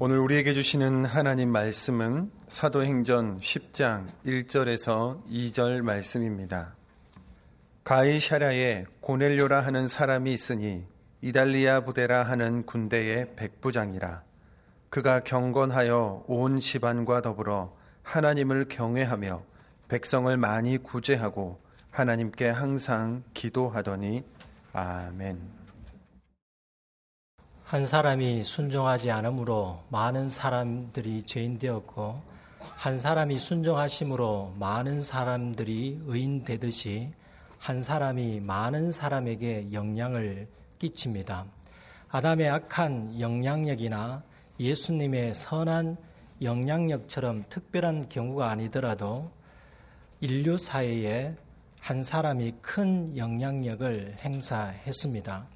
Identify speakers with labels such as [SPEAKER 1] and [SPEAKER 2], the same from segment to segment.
[SPEAKER 1] 오늘 우리에게 주시는 하나님 말씀은 사도행전 10장 1절에서 2절 말씀입니다. 가이샤라에 고넬료라 하는 사람이 있으니 이달리아 부대라 하는 군대의 백부장이라. 그가 경건하여 온 집안과 더불어 하나님을 경외하며 백성을 많이 구제하고 하나님께 항상 기도하더니 아멘.
[SPEAKER 2] 한 사람이 순종하지 않으므로 많은 사람들이 죄인 되었고 한 사람이 순종하심으로 많은 사람들이 의인 되듯이 한 사람이 많은 사람에게 영향을 끼칩니다. 아담의 악한 영향력이나 예수님의 선한 영향력처럼 특별한 경우가 아니더라도 인류 사회에 한 사람이 큰 영향력을 행사했습니다.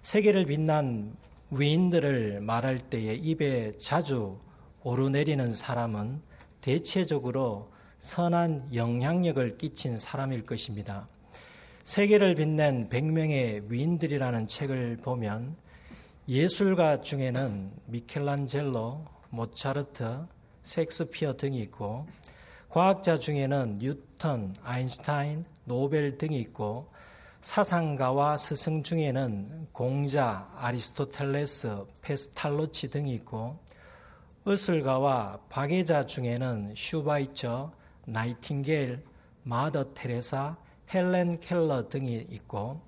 [SPEAKER 2] 세계를 빛난 위인들을 말할 때에 입에 자주 오르내리는 사람은 대체적으로 선한 영향력을 끼친 사람일 것입니다. 세계를 빛낸 100명의 위인들이라는 책을 보면 예술가 중에는 미켈란젤로, 모차르트, 섹스피어 등이 있고 과학자 중에는 뉴턴, 아인슈타인, 노벨 등이 있고 사상가와 스승 중에는 공자, 아리스토텔레스, 페스탈로치 등이 있고 의술가와 박애자 중에는 슈바이처, 나이팅게일, 마더 테레사, 헬렌 켈러 등이 있고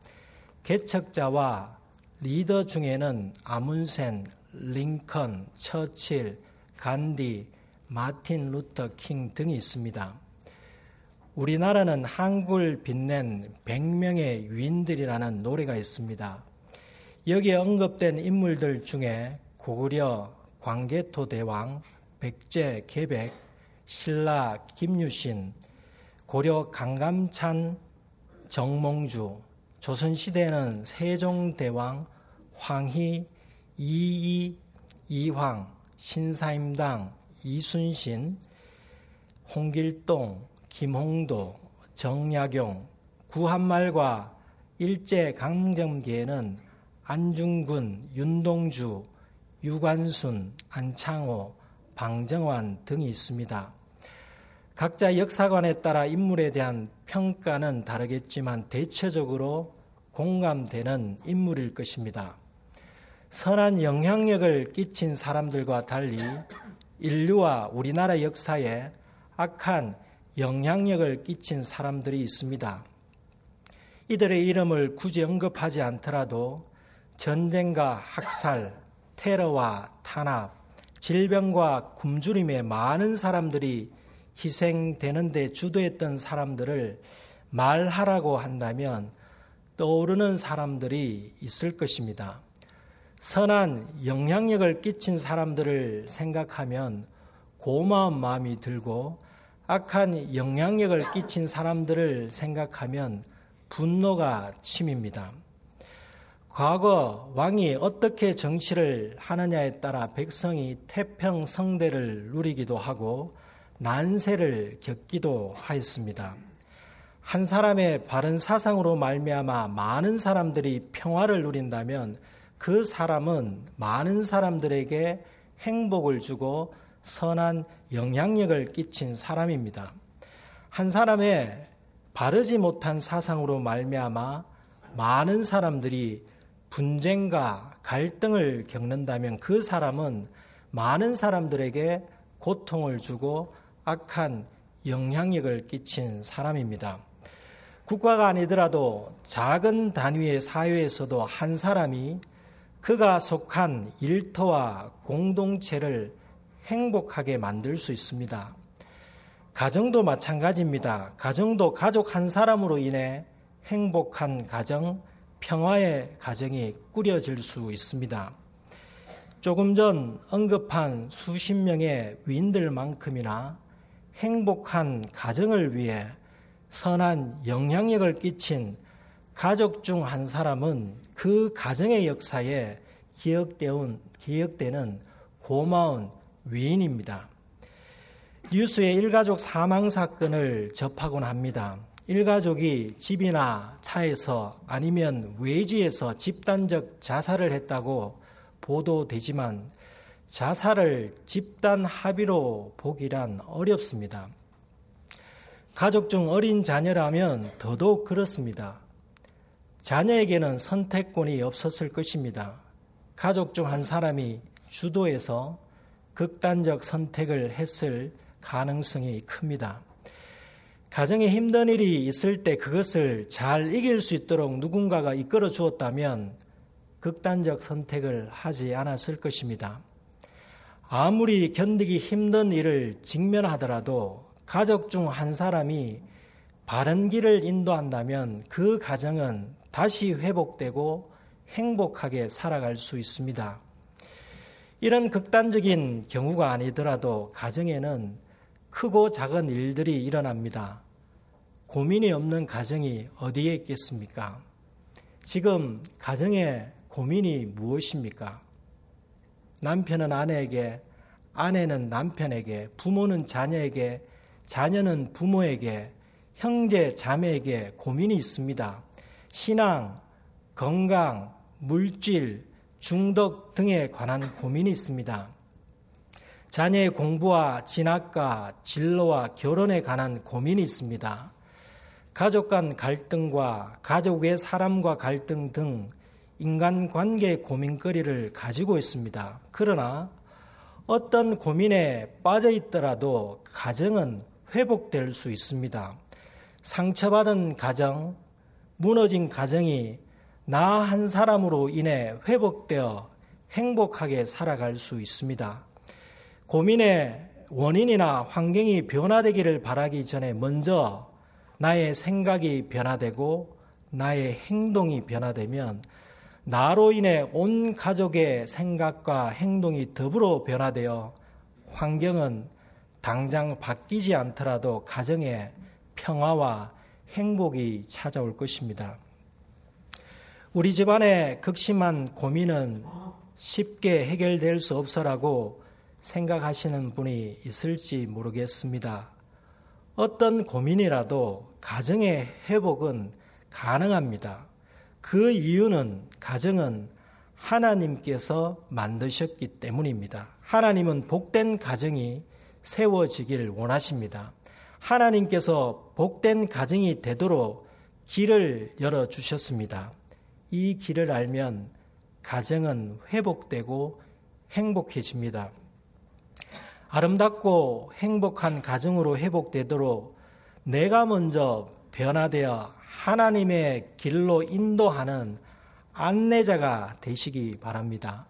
[SPEAKER 2] 개척자와 리더 중에는 아문센, 링컨, 처칠, 간디, 마틴 루터 킹 등이 있습니다. 우리나라는 한국을 빛낸 100명의 유인들이라는 노래가 있습니다. 여기에 언급된 인물들 중에 고구려 광개토 대왕, 백제 개백, 신라 김유신, 고려 강감찬 정몽주, 조선시대는 세종대왕, 황희, 이이, 이황, 신사임당, 이순신, 홍길동, 김홍도, 정약용, 구한말과 일제 강점기에는 안중근, 윤동주, 유관순, 안창호, 방정환 등이 있습니다. 각자 역사관에 따라 인물에 대한 평가는 다르겠지만 대체적으로 공감되는 인물일 것입니다. 선한 영향력을 끼친 사람들과 달리 인류와 우리나라 역사에 악한 영향력을 끼친 사람들이 있습니다. 이들의 이름을 굳이 언급하지 않더라도 전쟁과 학살, 테러와 탄압, 질병과 굶주림에 많은 사람들이 희생되는데 주도했던 사람들을 말하라고 한다면 떠오르는 사람들이 있을 것입니다. 선한 영향력을 끼친 사람들을 생각하면 고마운 마음이 들고 악한 영향력을 끼친 사람들을 생각하면 분노가 침입니다. 과거 왕이 어떻게 정치를 하느냐에 따라 백성이 태평성대를 누리기도 하고 난세를 겪기도 하였습니다. 한 사람의 바른 사상으로 말미암아 많은 사람들이 평화를 누린다면 그 사람은 많은 사람들에게 행복을 주고 선한 영향력을 끼친 사람입니다. 한 사람의 바르지 못한 사상으로 말미암아 많은 사람들이 분쟁과 갈등을 겪는다면 그 사람은 많은 사람들에게 고통을 주고 악한 영향력을 끼친 사람입니다. 국가가 아니더라도 작은 단위의 사회에서도 한 사람이 그가 속한 일터와 공동체를 행복하게 만들 수 있습니다. 가정도 마찬가지입니다. 가정도 가족 한 사람으로 인해 행복한 가정, 평화의 가정이 꾸려질 수 있습니다. 조금 전 언급한 수십 명의 위인들만큼이나 행복한 가정을 위해 선한 영향력을 끼친 가족 중 한 사람은 그 가정의 역사에 기억되는 고마운 위인입니다. 뉴스에 일가족 사망 사건을 접하곤 합니다. 일가족이 집이나 차에서 아니면 외지에서 집단적 자살을 했다고 보도되지만 자살을 집단 합의로 보기란 어렵습니다. 가족 중 어린 자녀라면 더더욱 그렇습니다. 자녀에게는 선택권이 없었을 것입니다. 가족 중 한 사람이 주도해서 극단적 선택을 했을 가능성이 큽니다. 가정에 힘든 일이 있을 때 그것을 잘 이길 수 있도록 누군가가 이끌어 주었다면 극단적 선택을 하지 않았을 것입니다. 아무리 견디기 힘든 일을 직면하더라도 가족 중 한 사람이 바른 길을 인도한다면 그 가정은 다시 회복되고 행복하게 살아갈 수 있습니다. 이런 극단적인 경우가 아니더라도 가정에는 크고 작은 일들이 일어납니다. 고민이 없는 가정이 어디에 있겠습니까? 지금 가정에 고민이 무엇입니까? 남편은 아내에게, 아내는 남편에게, 부모는 자녀에게, 자녀는 부모에게, 형제, 자매에게 고민이 있습니다. 신앙, 건강, 물질, 중독 등에 관한 고민이 있습니다. 자녀의 공부와 진학과 진로와 결혼에 관한 고민이 있습니다. 가족 간 갈등과 가족 외 사람과 갈등 등 인간관계 고민거리를 가지고 있습니다. 그러나 어떤 고민에 빠져 있더라도 가정은 회복될 수 있습니다. 상처받은 가정, 무너진 가정이 나 한 사람으로 인해 회복되어 행복하게 살아갈 수 있습니다. 고민의 원인이나 환경이 변화되기를 바라기 전에 먼저 나의 생각이 변화되고 나의 행동이 변화되면 나로 인해 온 가족의 생각과 행동이 더불어 변화되어 환경은 당장 바뀌지 않더라도 가정에 평화와 행복이 찾아올 것입니다. 우리 집안의 극심한 고민은 쉽게 해결될 수 없어라고 생각하시는 분이 있을지 모르겠습니다. 어떤 고민이라도 가정의 회복은 가능합니다. 그 이유는 가정은 하나님께서 만드셨기 때문입니다. 하나님은 복된 가정이 세워지기를 원하십니다. 하나님께서 복된 가정이 되도록 길을 열어 주셨습니다. 이 길을 알면 가정은 회복되고 행복해집니다. 아름답고 행복한 가정으로 회복되도록 내가 먼저 변화되어 하나님의 길로 인도하는 안내자가 되시기 바랍니다.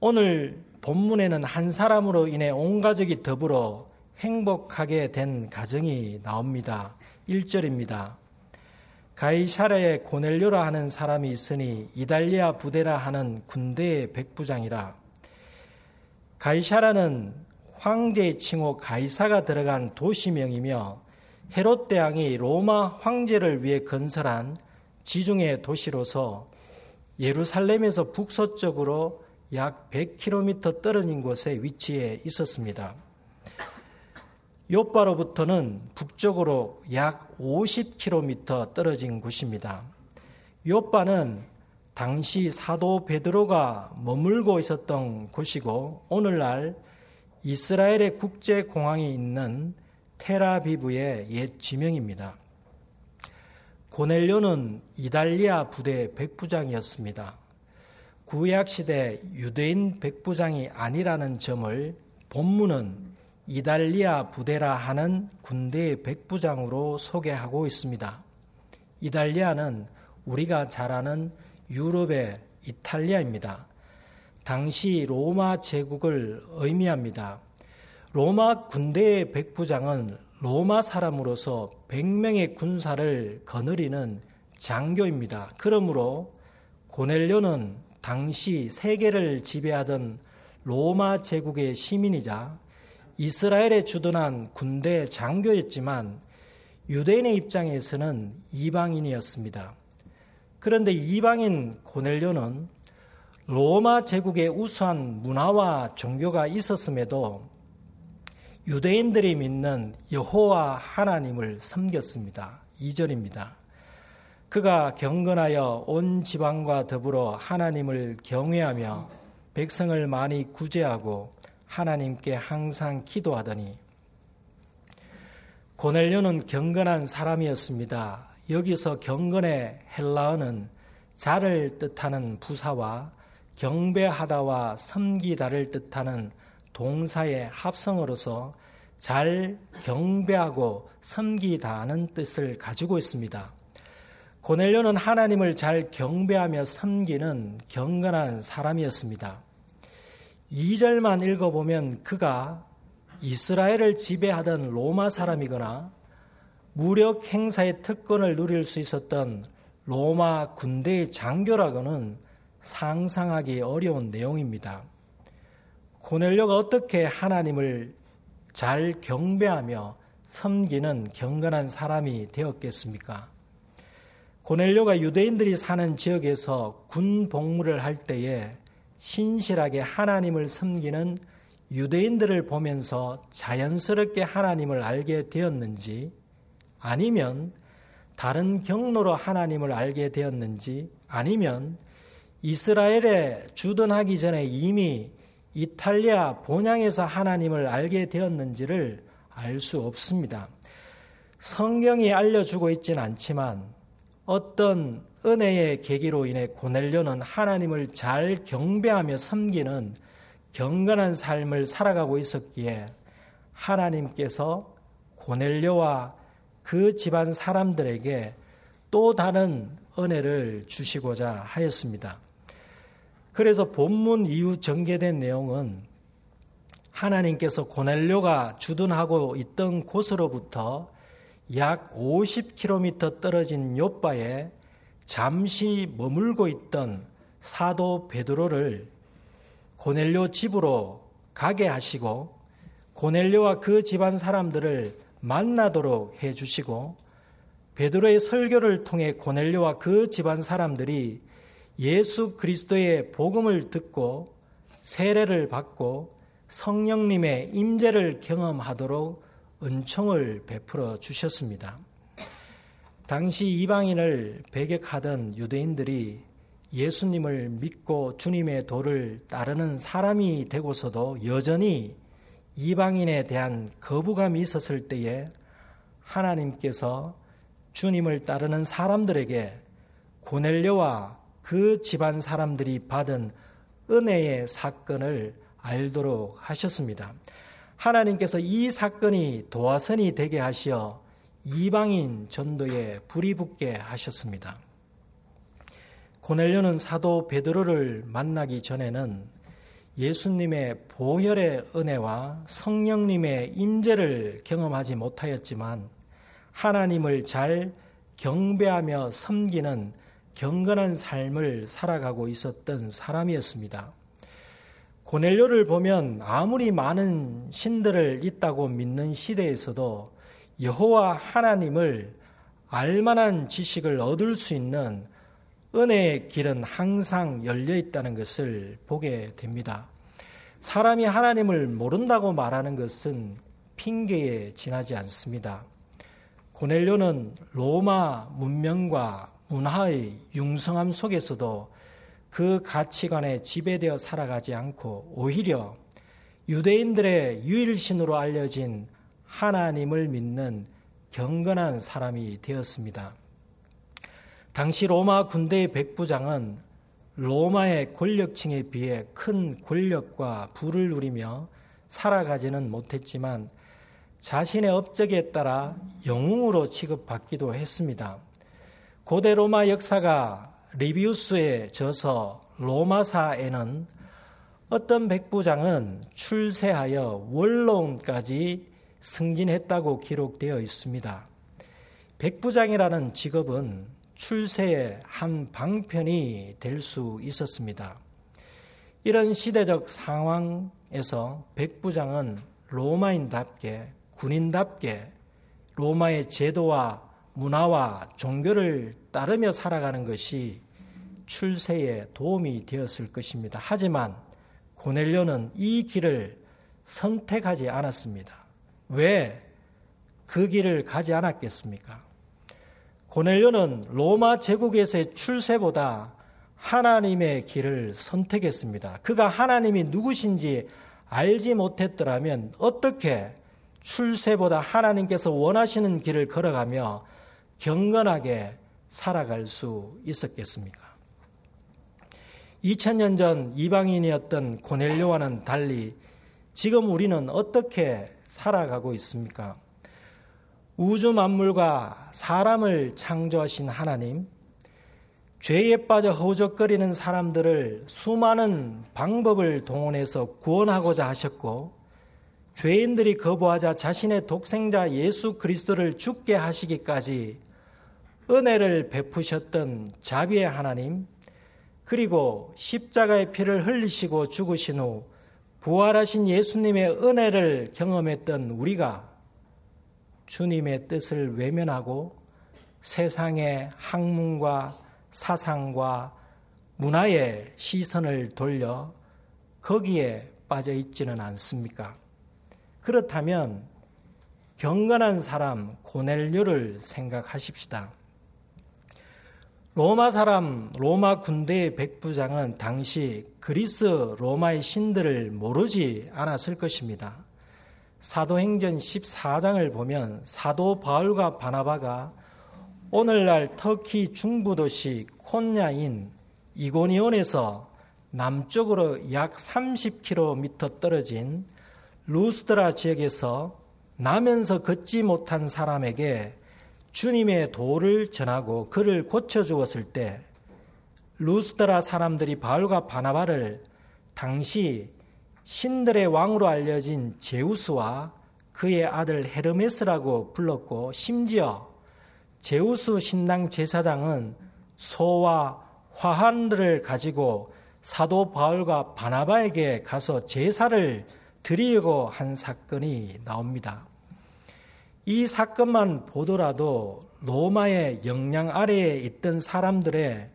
[SPEAKER 2] 오늘 본문에는 한 사람으로 인해 온 가족이 더불어 행복하게 된 가정이 나옵니다. 1절입니다. 가이샤라에 고넬료라 하는 사람이 있으니 이달리아 부대라 하는 군대의 백부장이라. 가이샤라는 황제의 칭호 가이사가 들어간 도시명이며 헤롯 대왕이 로마 황제를 위해 건설한 지중해 도시로서 예루살렘에서 북서쪽으로 약 100km 떨어진 곳에 위치해 있었습니다. 요바로부터는 북쪽으로 약 50km 떨어진 곳입니다. 요바는 당시 사도 베드로가 머물고 있었던 곳이고 오늘날 이스라엘의 국제 공항이 있는 테라비브의 옛 지명입니다. 고넬료는 이달리아 부대 백부장이었습니다. 구약 시대 유대인 백부장이 아니라는 점을 본문은 이달리아 부대라 하는 군대의 백부장으로 소개하고 있습니다. 이달리아는 우리가 잘 아는 유럽의 이탈리아입니다. 당시 로마 제국을 의미합니다. 로마 군대의 백부장은 로마 사람으로서 100명의 군사를 거느리는 장교입니다. 그러므로 고넬료는 당시 세계를 지배하던 로마 제국의 시민이자 이스라엘에 주둔한 군대 장교였지만 유대인의 입장에서는 이방인이었습니다. 그런데 이방인 고넬료는 로마 제국의 우수한 문화와 종교가 있었음에도 유대인들이 믿는 여호와 하나님을 섬겼습니다. 2절입니다. 그가 경건하여 온 지방과 더불어 하나님을 경외하며 백성을 많이 구제하고 하나님께 항상 기도하더니 고넬료는 경건한 사람이었습니다. 여기서 경건의 헬라어는 자를 뜻하는 부사와 경배하다와 섬기다를 뜻하는 동사의 합성어로서 잘 경배하고 섬기다는 뜻을 가지고 있습니다. 고넬료는 하나님을 잘 경배하며 섬기는 경건한 사람이었습니다. 2절만 읽어보면 그가 이스라엘을 지배하던 로마 사람이거나 무력 행사의 특권을 누릴 수 있었던 로마 군대의 장교라고는 상상하기 어려운 내용입니다. 고넬료가 어떻게 하나님을 잘 경배하며 섬기는 경건한 사람이 되었겠습니까? 고넬료가 유대인들이 사는 지역에서 군 복무를 할 때에 신실하게 하나님을 섬기는 유대인들을 보면서 자연스럽게 하나님을 알게 되었는지 아니면 다른 경로로 하나님을 알게 되었는지 아니면 이스라엘에 주둔하기 전에 이미 이탈리아 본향에서 하나님을 알게 되었는지를 알 수 없습니다. 성경이 알려주고 있지는 않지만 어떤 은혜의 계기로 인해 고넬료는 하나님을 잘 경배하며 섬기는 경건한 삶을 살아가고 있었기에 하나님께서 고넬료와 그 집안 사람들에게 또 다른 은혜를 주시고자 하였습니다. 그래서 본문 이후 전개된 내용은 하나님께서 고넬료가 주둔하고 있던 곳으로부터 약 50km 떨어진 요바에 잠시 머물고 있던 사도 베드로를 고넬료 집으로 가게 하시고 고넬료와 그 집안 사람들을 만나도록 해 주시고 베드로의 설교를 통해 고넬료와 그 집안 사람들이 예수 그리스도의 복음을 듣고 세례를 받고 성령님의 임재를 경험하도록 은총을 베풀어 주셨습니다. 당시 이방인을 배격하던 유대인들이 예수님을 믿고 주님의 도를 따르는 사람이 되고서도 여전히 이방인에 대한 거부감이 있었을 때에 하나님께서 주님을 따르는 사람들에게 고넬료와 그 집안 사람들이 받은 은혜의 사건을 알도록 하셨습니다. 하나님께서 이 사건이 도화선이 되게 하시어 이방인 전도에 불이 붙게 하셨습니다. 고넬료는 사도 베드로를 만나기 전에는 예수님의 보혈의 은혜와 성령님의 임재를 경험하지 못하였지만 하나님을 잘 경배하며 섬기는 경건한 삶을 살아가고 있었던 사람이었습니다. 고넬료를 보면 아무리 많은 신들을 있다고 믿는 시대에서도 여호와 하나님을 알만한 지식을 얻을 수 있는 은혜의 길은 항상 열려 있다는 것을 보게 됩니다. 사람이 하나님을 모른다고 말하는 것은 핑계에 지나지 않습니다. 고넬료는 로마 문명과 문화의 융성함 속에서도 그 가치관에 지배되어 살아가지 않고 오히려 유대인들의 유일신으로 알려진 하나님을 믿는 경건한 사람이 되었습니다. 당시 로마 군대의 백부장은 로마의 권력층에 비해 큰 권력과 부를 누리며 살아가지는 못했지만 자신의 업적에 따라 영웅으로 취급받기도 했습니다. 고대 로마 역사가 리비우스에 져서 로마사에는 어떤 백부장은 출세하여 원로원까지 승진했다고 기록되어 있습니다. 백부장이라는 직업은 출세의 한 방편이 될 수 있었습니다. 이런 시대적 상황에서 백부장은 로마인답게 군인답게 로마의 제도와 문화와 종교를 따르며 살아가는 것이 출세에 도움이 되었을 것입니다. 하지만 고넬료는 이 길을 선택하지 않았습니다. 왜 그 길을 가지 않았겠습니까? 고넬료는 로마 제국에서의 출세보다 하나님의 길을 선택했습니다. 그가 하나님이 누구신지 알지 못했더라면 어떻게 출세보다 하나님께서 원하시는 길을 걸어가며 경건하게 살아갈 수 있었겠습니까? 2000년 전 이방인이었던 고넬료와는 달리 지금 우리는 어떻게 살아가고 있습니까? 우주 만물과 사람을 창조하신 하나님, 죄에 빠져 허우적거리는 사람들을 수많은 방법을 동원해서 구원하고자 하셨고, 죄인들이 거부하자 자신의 독생자 예수 그리스도를 죽게 하시기까지 은혜를 베푸셨던 자비의 하나님, 그리고 십자가의 피를 흘리시고 죽으신 후 부활하신 예수님의 은혜를 경험했던 우리가 주님의 뜻을 외면하고 세상의 학문과 사상과 문화의 시선을 돌려 거기에 빠져 있지는 않습니까? 그렇다면 경건한 사람 고넬료를 생각하십시다. 로마 사람, 로마 군대의 백부장은 당시 그리스 로마의 신들을 모르지 않았을 것입니다. 사도행전 14장을 보면 사도 바울과 바나바가 오늘날 터키 중부 도시 콘야인 이고니온에서 남쪽으로 약 30km 떨어진 루스드라 지역에서 나면서 걷지 못한 사람에게 주님의 도를 전하고 그를 고쳐 주었을 때 루스드라 사람들이 바울과 바나바를 당시 신들의 왕으로 알려진 제우스와 그의 아들 헤르메스라고 불렀고 심지어 제우스 신당 제사장은 소와 화환들을 가지고 사도 바울과 바나바에게 가서 제사를 드리려고 한 사건이 나옵니다. 이 사건만 보더라도 로마의 영향 아래에 있던 사람들의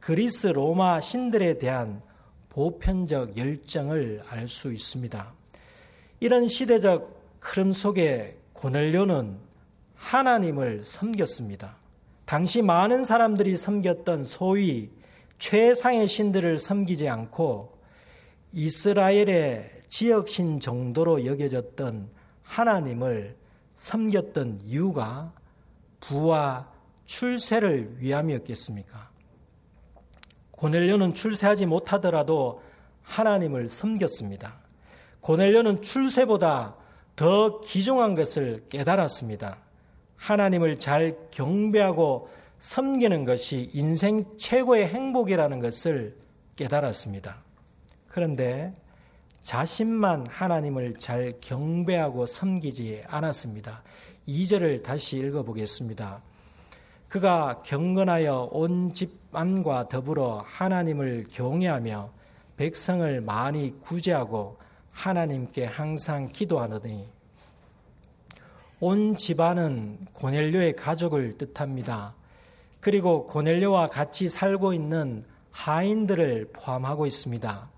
[SPEAKER 2] 그리스 로마 신들에 대한 보편적 열정을 알 수 있습니다. 이런 시대적 흐름 속에 고넬료는 하나님을 섬겼습니다. 당시 많은 사람들이 섬겼던 소위 최상의 신들을 섬기지 않고 이스라엘의 지역신 정도로 여겨졌던 하나님을 섬겼던 이유가 부와 출세를 위함이었겠습니까? 고넬료는 출세하지 못하더라도 하나님을 섬겼습니다. 고넬료는 출세보다 더 귀중한 것을 깨달았습니다. 하나님을 잘 경배하고 섬기는 것이 인생 최고의 행복이라는 것을 깨달았습니다. 그런데 자신만 하나님을 잘 경배하고 섬기지 않았습니다. 2절을 다시 읽어보겠습니다. 그가 경건하여 온 집안과 더불어 하나님을 경외하며 백성을 많이 구제하고 하나님께 항상 기도하더니 온 집안은 고넬료의 가족을 뜻합니다. 그리고 고넬료와 같이 살고 있는 하인들을 포함하고 있습니다.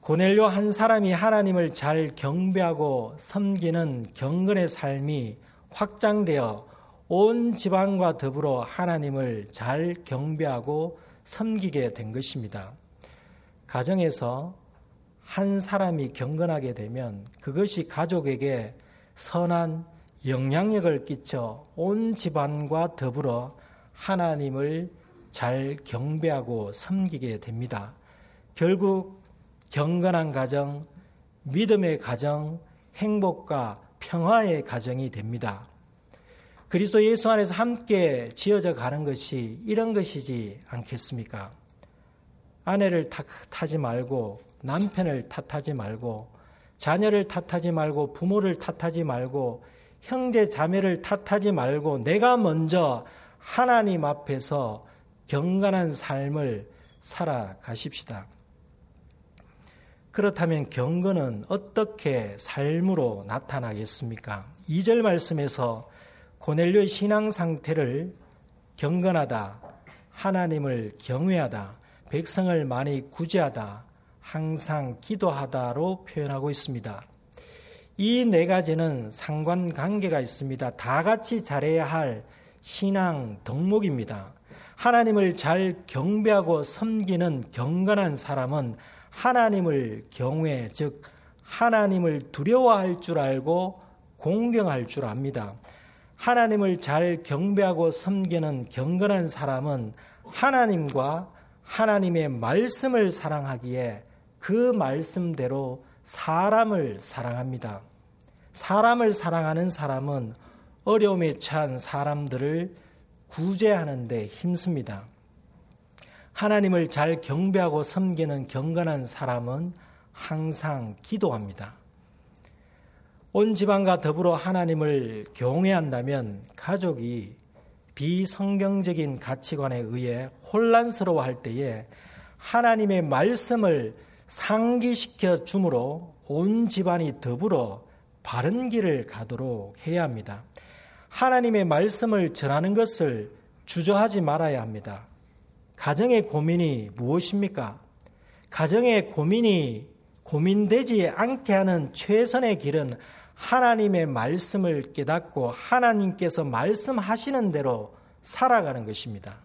[SPEAKER 2] 고넬료 한 사람이 하나님을 잘 경배하고 섬기는 경건의 삶이 확장되어 온 집안과 더불어 하나님을 잘 경배하고 섬기게 된 것입니다. 가정에서 한 사람이 경건하게 되면 그것이 가족에게 선한 영향력을 끼쳐 온 집안과 더불어 하나님을 잘 경배하고 섬기게 됩니다. 결국 경건한 가정, 믿음의 가정, 행복과 평화의 가정이 됩니다. 그리스도 예수 안에서 함께 지어져 가는 것이 이런 것이지 않겠습니까? 아내를 탓하지 말고 남편을 탓하지 말고 자녀를 탓하지 말고 부모를 탓하지 말고 형제 자매를 탓하지 말고 내가 먼저 하나님 앞에서 경건한 삶을 살아가십시다. 그렇다면 경건은 어떻게 삶으로 나타나겠습니까? 2절 말씀에서 고넬료의 신앙 상태를 경건하다, 하나님을 경외하다, 백성을 많이 구제하다, 항상 기도하다로 표현하고 있습니다. 이 네 가지는 상관관계가 있습니다. 다 같이 잘해야 할 신앙 덕목입니다. 하나님을 잘 경배하고 섬기는 경건한 사람은 하나님을 경외, 즉 하나님을 두려워할 줄 알고 공경할 줄 압니다. 하나님을 잘 경배하고 섬기는 경건한 사람은 하나님과 하나님의 말씀을 사랑하기에 그 말씀대로 사람을 사랑합니다. 사람을 사랑하는 사람은 어려움에 처한 사람들을 구제하는 데 힘씁니다. 하나님을 잘 경배하고 섬기는 경건한 사람은 항상 기도합니다. 온 집안과 더불어 하나님을 경외한다면 가족이 비성경적인 가치관에 의해 혼란스러워 할 때에 하나님의 말씀을 상기시켜 주므로 온 집안이 더불어 바른 길을 가도록 해야 합니다. 하나님의 말씀을 전하는 것을 주저하지 말아야 합니다. 가정의 고민이 무엇입니까? 가정의 고민이 고민되지 않게 하는 최선의 길은 하나님의 말씀을 깨닫고 하나님께서 말씀하시는 대로 살아가는 것입니다.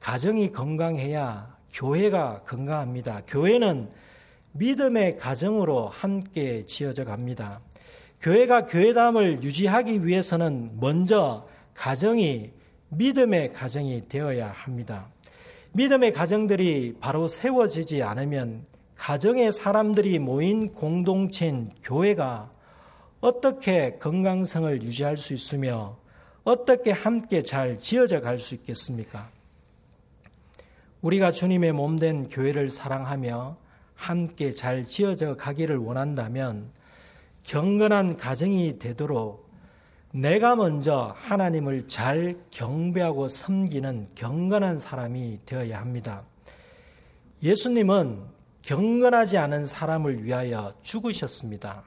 [SPEAKER 2] 가정이 건강해야 교회가 건강합니다. 교회는 믿음의 가정으로 함께 지어져 갑니다. 교회가 교회담을 유지하기 위해서는 먼저 가정이 믿음의 가정이 되어야 합니다. 믿음의 가정들이 바로 세워지지 않으면 가정의 사람들이 모인 공동체인 교회가 어떻게 건강성을 유지할 수 있으며 어떻게 함께 잘 지어져 갈 수 있겠습니까? 우리가 주님의 몸된 교회를 사랑하며 함께 잘 지어져 가기를 원한다면 경건한 가정이 되도록 내가 먼저 하나님을 잘 경배하고 섬기는 경건한 사람이 되어야 합니다. 예수님은 경건하지 않은 사람을 위하여 죽으셨습니다.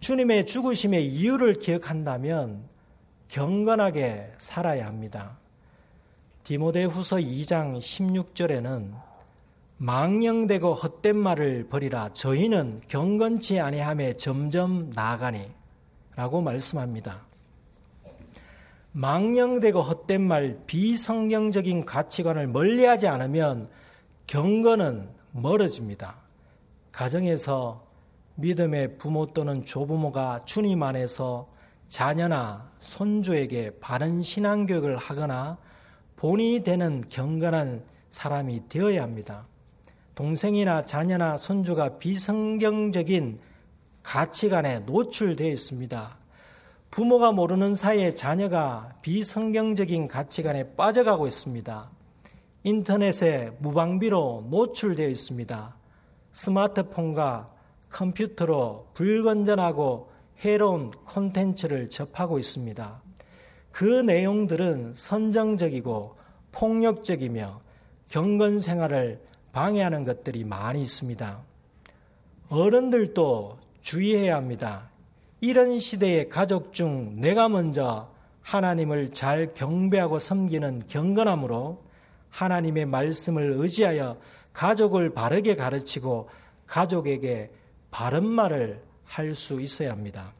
[SPEAKER 2] 주님의 죽으심의 이유를 기억한다면 경건하게 살아야 합니다. 디모데 후서 2장 16절에는 망령되고 헛된 말을 버리라 저희는 경건치 아니함에 점점 나아가니 라고 말씀합니다. 망령되고 헛된 말 비성경적인 가치관을 멀리하지 않으면 경건은 멀어집니다. 가정에서 믿음의 부모 또는 조부모가 주님 안에서 자녀나 손주에게 바른 신앙교육을 하거나 본이 되는 경건한 사람이 되어야 합니다. 동생이나 자녀나 손주가 비성경적인 가치관에 노출되어 있습니다. 부모가 모르는 사이에 자녀가 비성경적인 가치관에 빠져가고 있습니다. 인터넷에 무방비로 노출되어 있습니다. 스마트폰과 컴퓨터로 불건전하고 해로운 콘텐츠를 접하고 있습니다. 그 내용들은 선정적이고 폭력적이며 경건 생활을 방해하는 것들이 많이 있습니다. 어른들도 주의해야 합니다. 이런 시대의 가족 중 내가 먼저 하나님을 잘 경배하고 섬기는 경건함으로 하나님의 말씀을 의지하여 가족을 바르게 가르치고 가족에게 바른 말을 할 수 있어야 합니다.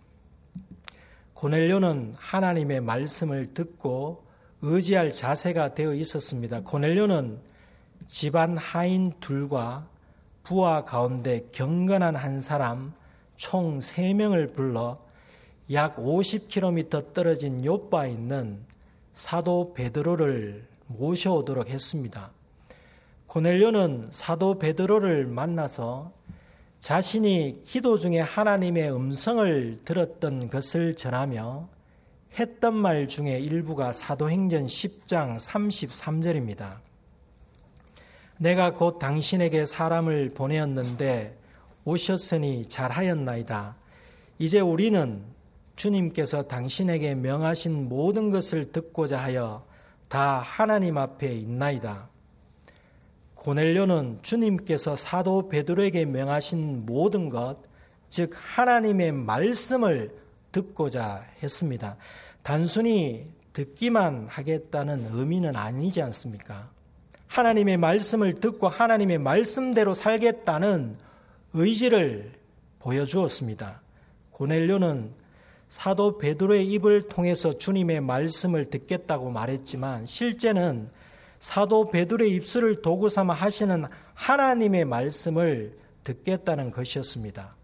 [SPEAKER 2] 고넬료는 하나님의 말씀을 듣고 의지할 자세가 되어 있었습니다. 고넬료는 집안 하인 둘과 부하 가운데 경건한 한 사람 총 3명을 불러 약 50km 떨어진 요바에 있는 사도 베드로를 모셔오도록 했습니다. 고넬료는 사도 베드로를 만나서 자신이 기도 중에 하나님의 음성을 들었던 것을 전하며 했던 말 중에 일부가 사도행전 10장 33절입니다. 내가 곧 당신에게 사람을 보내었는데 오셨으니 잘하였나이다. 이제 우리는 주님께서 당신에게 명하신 모든 것을 듣고자 하여 다 하나님 앞에 있나이다. 고넬료는 주님께서 사도 베드로에게 명하신 모든 것, 즉 하나님의 말씀을 듣고자 했습니다. 단순히 듣기만 하겠다는 의미는 아니지 않습니까? 하나님의 말씀을 듣고 하나님의 말씀대로 살겠다는 의지를 보여주었습니다. 고넬료는 사도 베드로의 입을 통해서 주님의 말씀을 듣겠다고 말했지만 실제는 사도 베드로의 입술을 도구 삼아 하시는 하나님의 말씀을 듣겠다는 것이었습니다.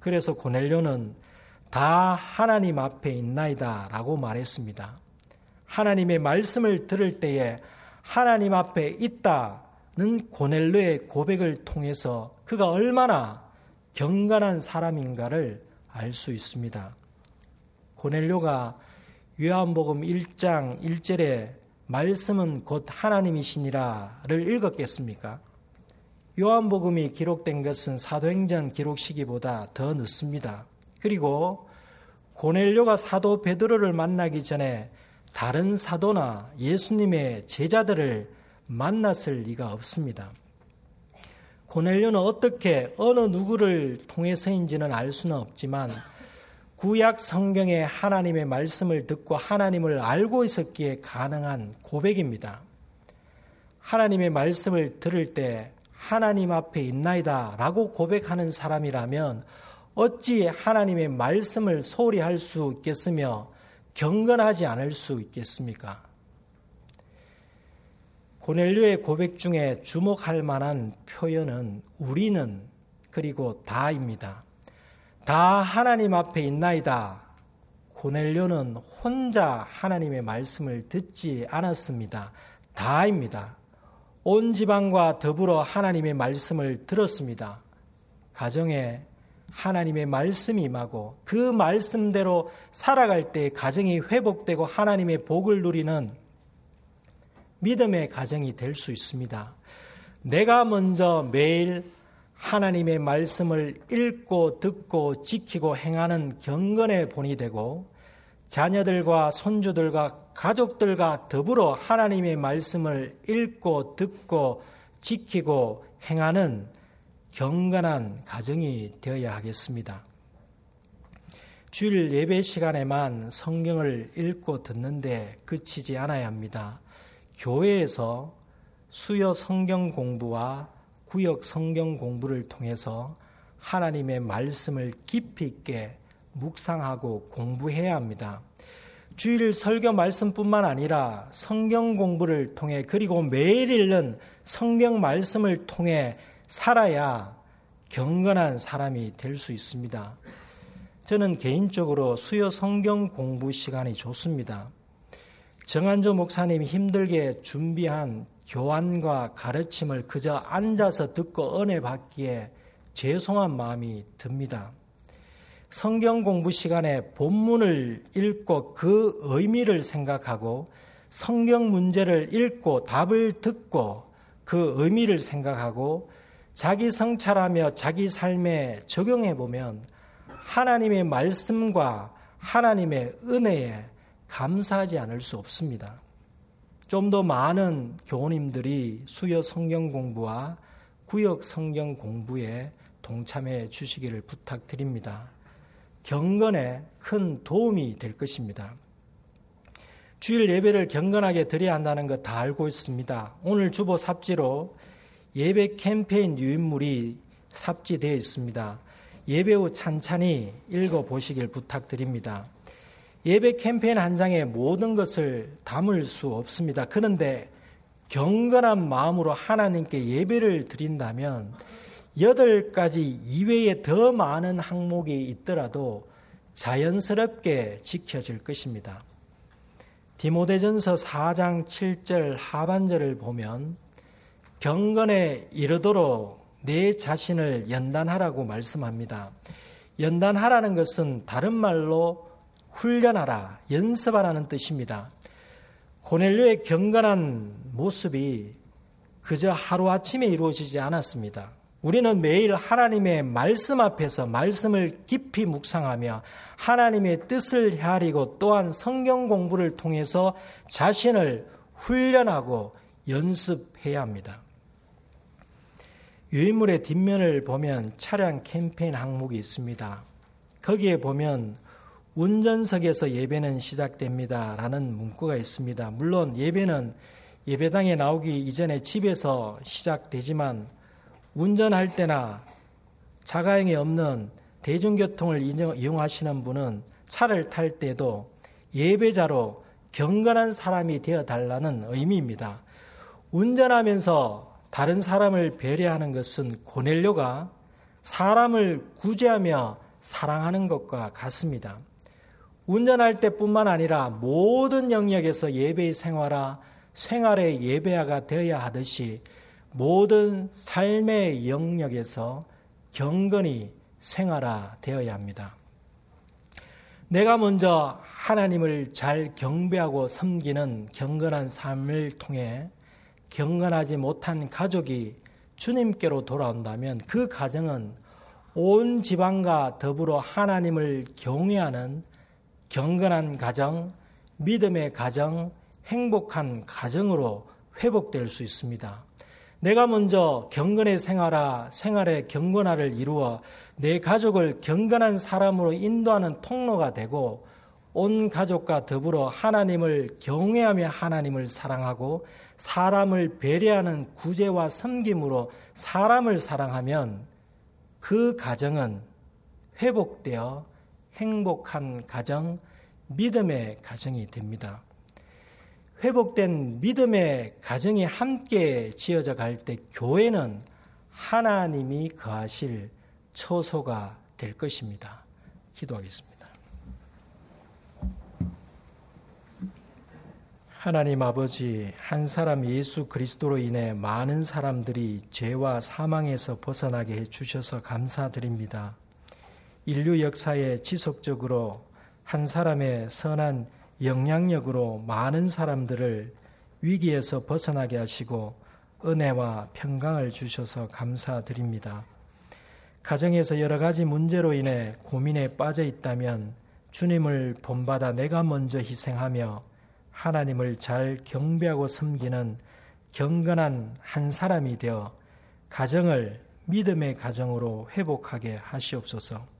[SPEAKER 2] 그래서 고넬료는 다 하나님 앞에 있나이다 라고 말했습니다. 하나님의 말씀을 들을 때에 하나님 앞에 있다는 고넬료의 고백을 통해서 그가 얼마나 경건한 사람인가를 알 수 있습니다. 고넬료가 요한복음 1장 1절에 말씀은 곧 하나님이시니라를 읽었겠습니까? 요한복음이 기록된 것은 사도행전 기록 시기보다 더 늦습니다. 그리고 고넬료가 사도 베드로를 만나기 전에 다른 사도나 예수님의 제자들을 만났을 리가 없습니다. 고넬료는 어떻게 어느 누구를 통해서인지는 알 수는 없지만 구약 성경의 하나님의 말씀을 듣고 하나님을 알고 있었기에 가능한 고백입니다. 하나님의 말씀을 들을 때 하나님 앞에 있나이다 라고 고백하는 사람이라면 어찌 하나님의 말씀을 소홀히 할 수 있겠으며 경건하지 않을 수 있겠습니까? 고넬료의 고백 중에 주목할 만한 표현은 우리는 그리고 다입니다. 다 하나님 앞에 있나이다. 고넬료는 혼자 하나님의 말씀을 듣지 않았습니다. 다입니다. 온 지방과 더불어 하나님의 말씀을 들었습니다. 가정에 하나님의 말씀이 임하고 그 말씀대로 살아갈 때 가정이 회복되고 하나님의 복을 누리는 믿음의 가정이 될 수 있습니다. 내가 먼저 매일 하나님의 말씀을 읽고 듣고 지키고 행하는 경건의 본이 되고 자녀들과 손주들과 가족들과 더불어 하나님의 말씀을 읽고 듣고 지키고 행하는 경건한 가정이 되어야 하겠습니다. 주일 예배 시간에만 성경을 읽고 듣는데 그치지 않아야 합니다. 교회에서 수요 성경 공부와 구역 성경 공부를 통해서 하나님의 말씀을 깊이 있게 묵상하고 공부해야 합니다. 주일 설교 말씀뿐만 아니라 성경 공부를 통해 그리고 매일 읽는 성경 말씀을 통해 살아야 경건한 사람이 될 수 있습니다. 저는 개인적으로 수요 성경 공부 시간이 좋습니다. 정한조 목사님이 힘들게 준비한 교환과 가르침을 그저 앉아서 듣고 은혜 받기에 죄송한 마음이 듭니다. 성경 공부 시간에 본문을 읽고 그 의미를 생각하고 성경 문제를 읽고 답을 듣고 그 의미를 생각하고 자기 성찰하며 자기 삶에 적용해 보면 하나님의 말씀과 하나님의 은혜에 감사하지 않을 수 없습니다. 좀 더 많은 교우님들이 수요 성경 공부와 구역 성경 공부에 동참해 주시기를 부탁드립니다. 경건에 큰 도움이 될 것입니다. 주일 예배를 경건하게 드려야 한다는 것 다 알고 있습니다. 오늘 주보 삽지로 예배 캠페인 유인물이 삽지되어 있습니다. 예배 후 찬찬히 읽어 보시길 부탁드립니다. 예배 캠페인 한 장에 모든 것을 담을 수 없습니다. 그런데 경건한 마음으로 하나님께 예배를 드린다면 여덟 가지 이외에 더 많은 항목이 있더라도 자연스럽게 지켜질 것입니다. 디모데전서 4장 7절 하반절을 보면 경건에 이르도록 내 자신을 연단하라고 말씀합니다. 연단하라는 것은 다른 말로 훈련하라, 연습하라는 뜻입니다. 고넬료의 경건한 모습이 그저 하루아침에 이루어지지 않았습니다. 우리는 매일 하나님의 말씀 앞에서 말씀을 깊이 묵상하며 하나님의 뜻을 헤아리고 또한 성경 공부를 통해서 자신을 훈련하고 연습해야 합니다. 유인물의 뒷면을 보면 차량 캠페인 항목이 있습니다. 거기에 보면 운전석에서 예배는 시작됩니다. 라는 문구가 있습니다. 물론 예배는 예배당에 나오기 이전에 집에서 시작되지만 운전할 때나 자가용이 없는 대중교통을 이용하시는 분은 차를 탈 때도 예배자로 경건한 사람이 되어 달라는 의미입니다. 운전하면서 다른 사람을 배려하는 것은 고넬료가 사람을 구제하며 사랑하는 것과 같습니다. 운전할 때뿐만 아니라 모든 영역에서 예배의 생활화, 생활의 예배화가 되어야 하듯이 모든 삶의 영역에서 경건이 생활화 되어야 합니다. 내가 먼저 하나님을 잘 경배하고 섬기는 경건한 삶을 통해 경건하지 못한 가족이 주님께로 돌아온다면 그 가정은 온 지방과 더불어 하나님을 경외하는 경건한 가정, 믿음의 가정, 행복한 가정으로 회복될 수 있습니다. 내가 먼저 경건의 생활화, 생활의 경건화를 이루어 내 가족을 경건한 사람으로 인도하는 통로가 되고 온 가족과 더불어 하나님을 경외하며 하나님을 사랑하고 사람을 배려하는 구제와 섬김으로 사람을 사랑하면 그 가정은 회복되어 행복한 가정, 믿음의 가정이 됩니다. 회복된 믿음의 가정이 함께 지어져 갈 때 교회는 하나님이 거하실 처소가 될 것입니다. 기도하겠습니다. 하나님 아버지, 한 사람 예수 그리스도로 인해 많은 사람들이 죄와 사망에서 벗어나게 해 주셔서 감사드립니다. 인류 역사에 지속적으로 한 사람의 선한 영향력으로 많은 사람들을 위기에서 벗어나게 하시고 은혜와 평강을 주셔서 감사드립니다. 가정에서 여러 가지 문제로 인해 고민에 빠져 있다면 주님을 본받아 내가 먼저 희생하며 하나님을 잘 경배하고 섬기는 경건한 한 사람이 되어 가정을 믿음의 가정으로 회복하게 하시옵소서.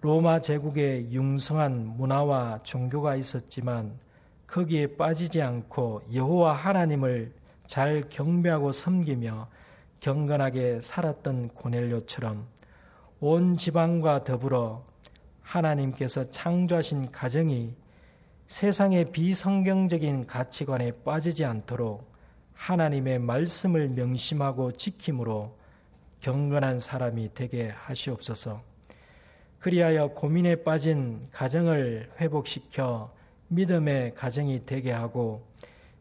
[SPEAKER 2] 로마 제국에 융성한 문화와 종교가 있었지만 거기에 빠지지 않고 여호와 하나님을 잘 경배하고 섬기며 경건하게 살았던 고넬료처럼 온 지방과 더불어 하나님께서 창조하신 가정이 세상의 비성경적인 가치관에 빠지지 않도록 하나님의 말씀을 명심하고 지킴으로 경건한 사람이 되게 하시옵소서. 그리하여 고민에 빠진 가정을 회복시켜 믿음의 가정이 되게 하고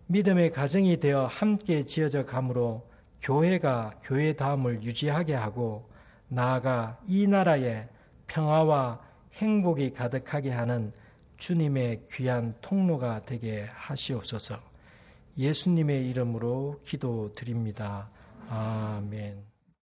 [SPEAKER 2] 믿음의 가정이 되어 함께 지어져 가므로 교회가 교회다움을 유지하게 하고 나아가 이 나라에 평화와 행복이 가득하게 하는 주님의 귀한 통로가 되게 하시옵소서. 예수님의 이름으로 기도드립니다. 아멘.